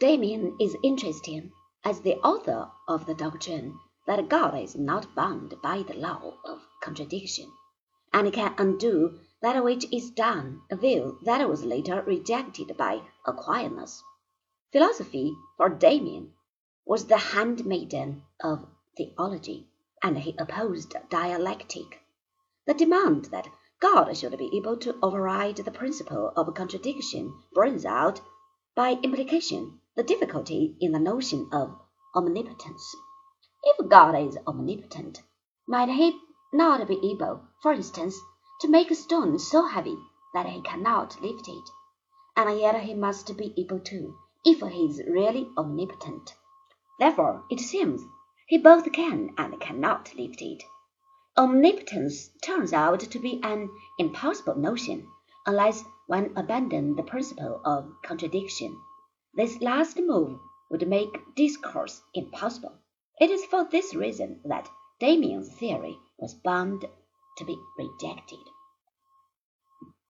Damian is interesting as the author of the doctrine that God is not bound by the law of contradiction, and can undo that which is done, a view that was later rejected by Aquinas. Philosophy, for Damian, was the handmaiden of theology, and he opposed dialectic. The demand that God should be able to override the principle of contradiction brings out, by implication, the difficulty in the notion of omnipotence. If God is omnipotent, might he not be able, for instance, to make a stone so heavy that he cannot lift it? And yet he must be able to, if he is really omnipotent. Therefore, it seems, he both can and cannot lift it. Omnipotence turns out to be an impossible notion, unless one abandon the principle of contradiction. This last move would make discourse impossible. It is for this reason that Damian's theory was bound to be rejected.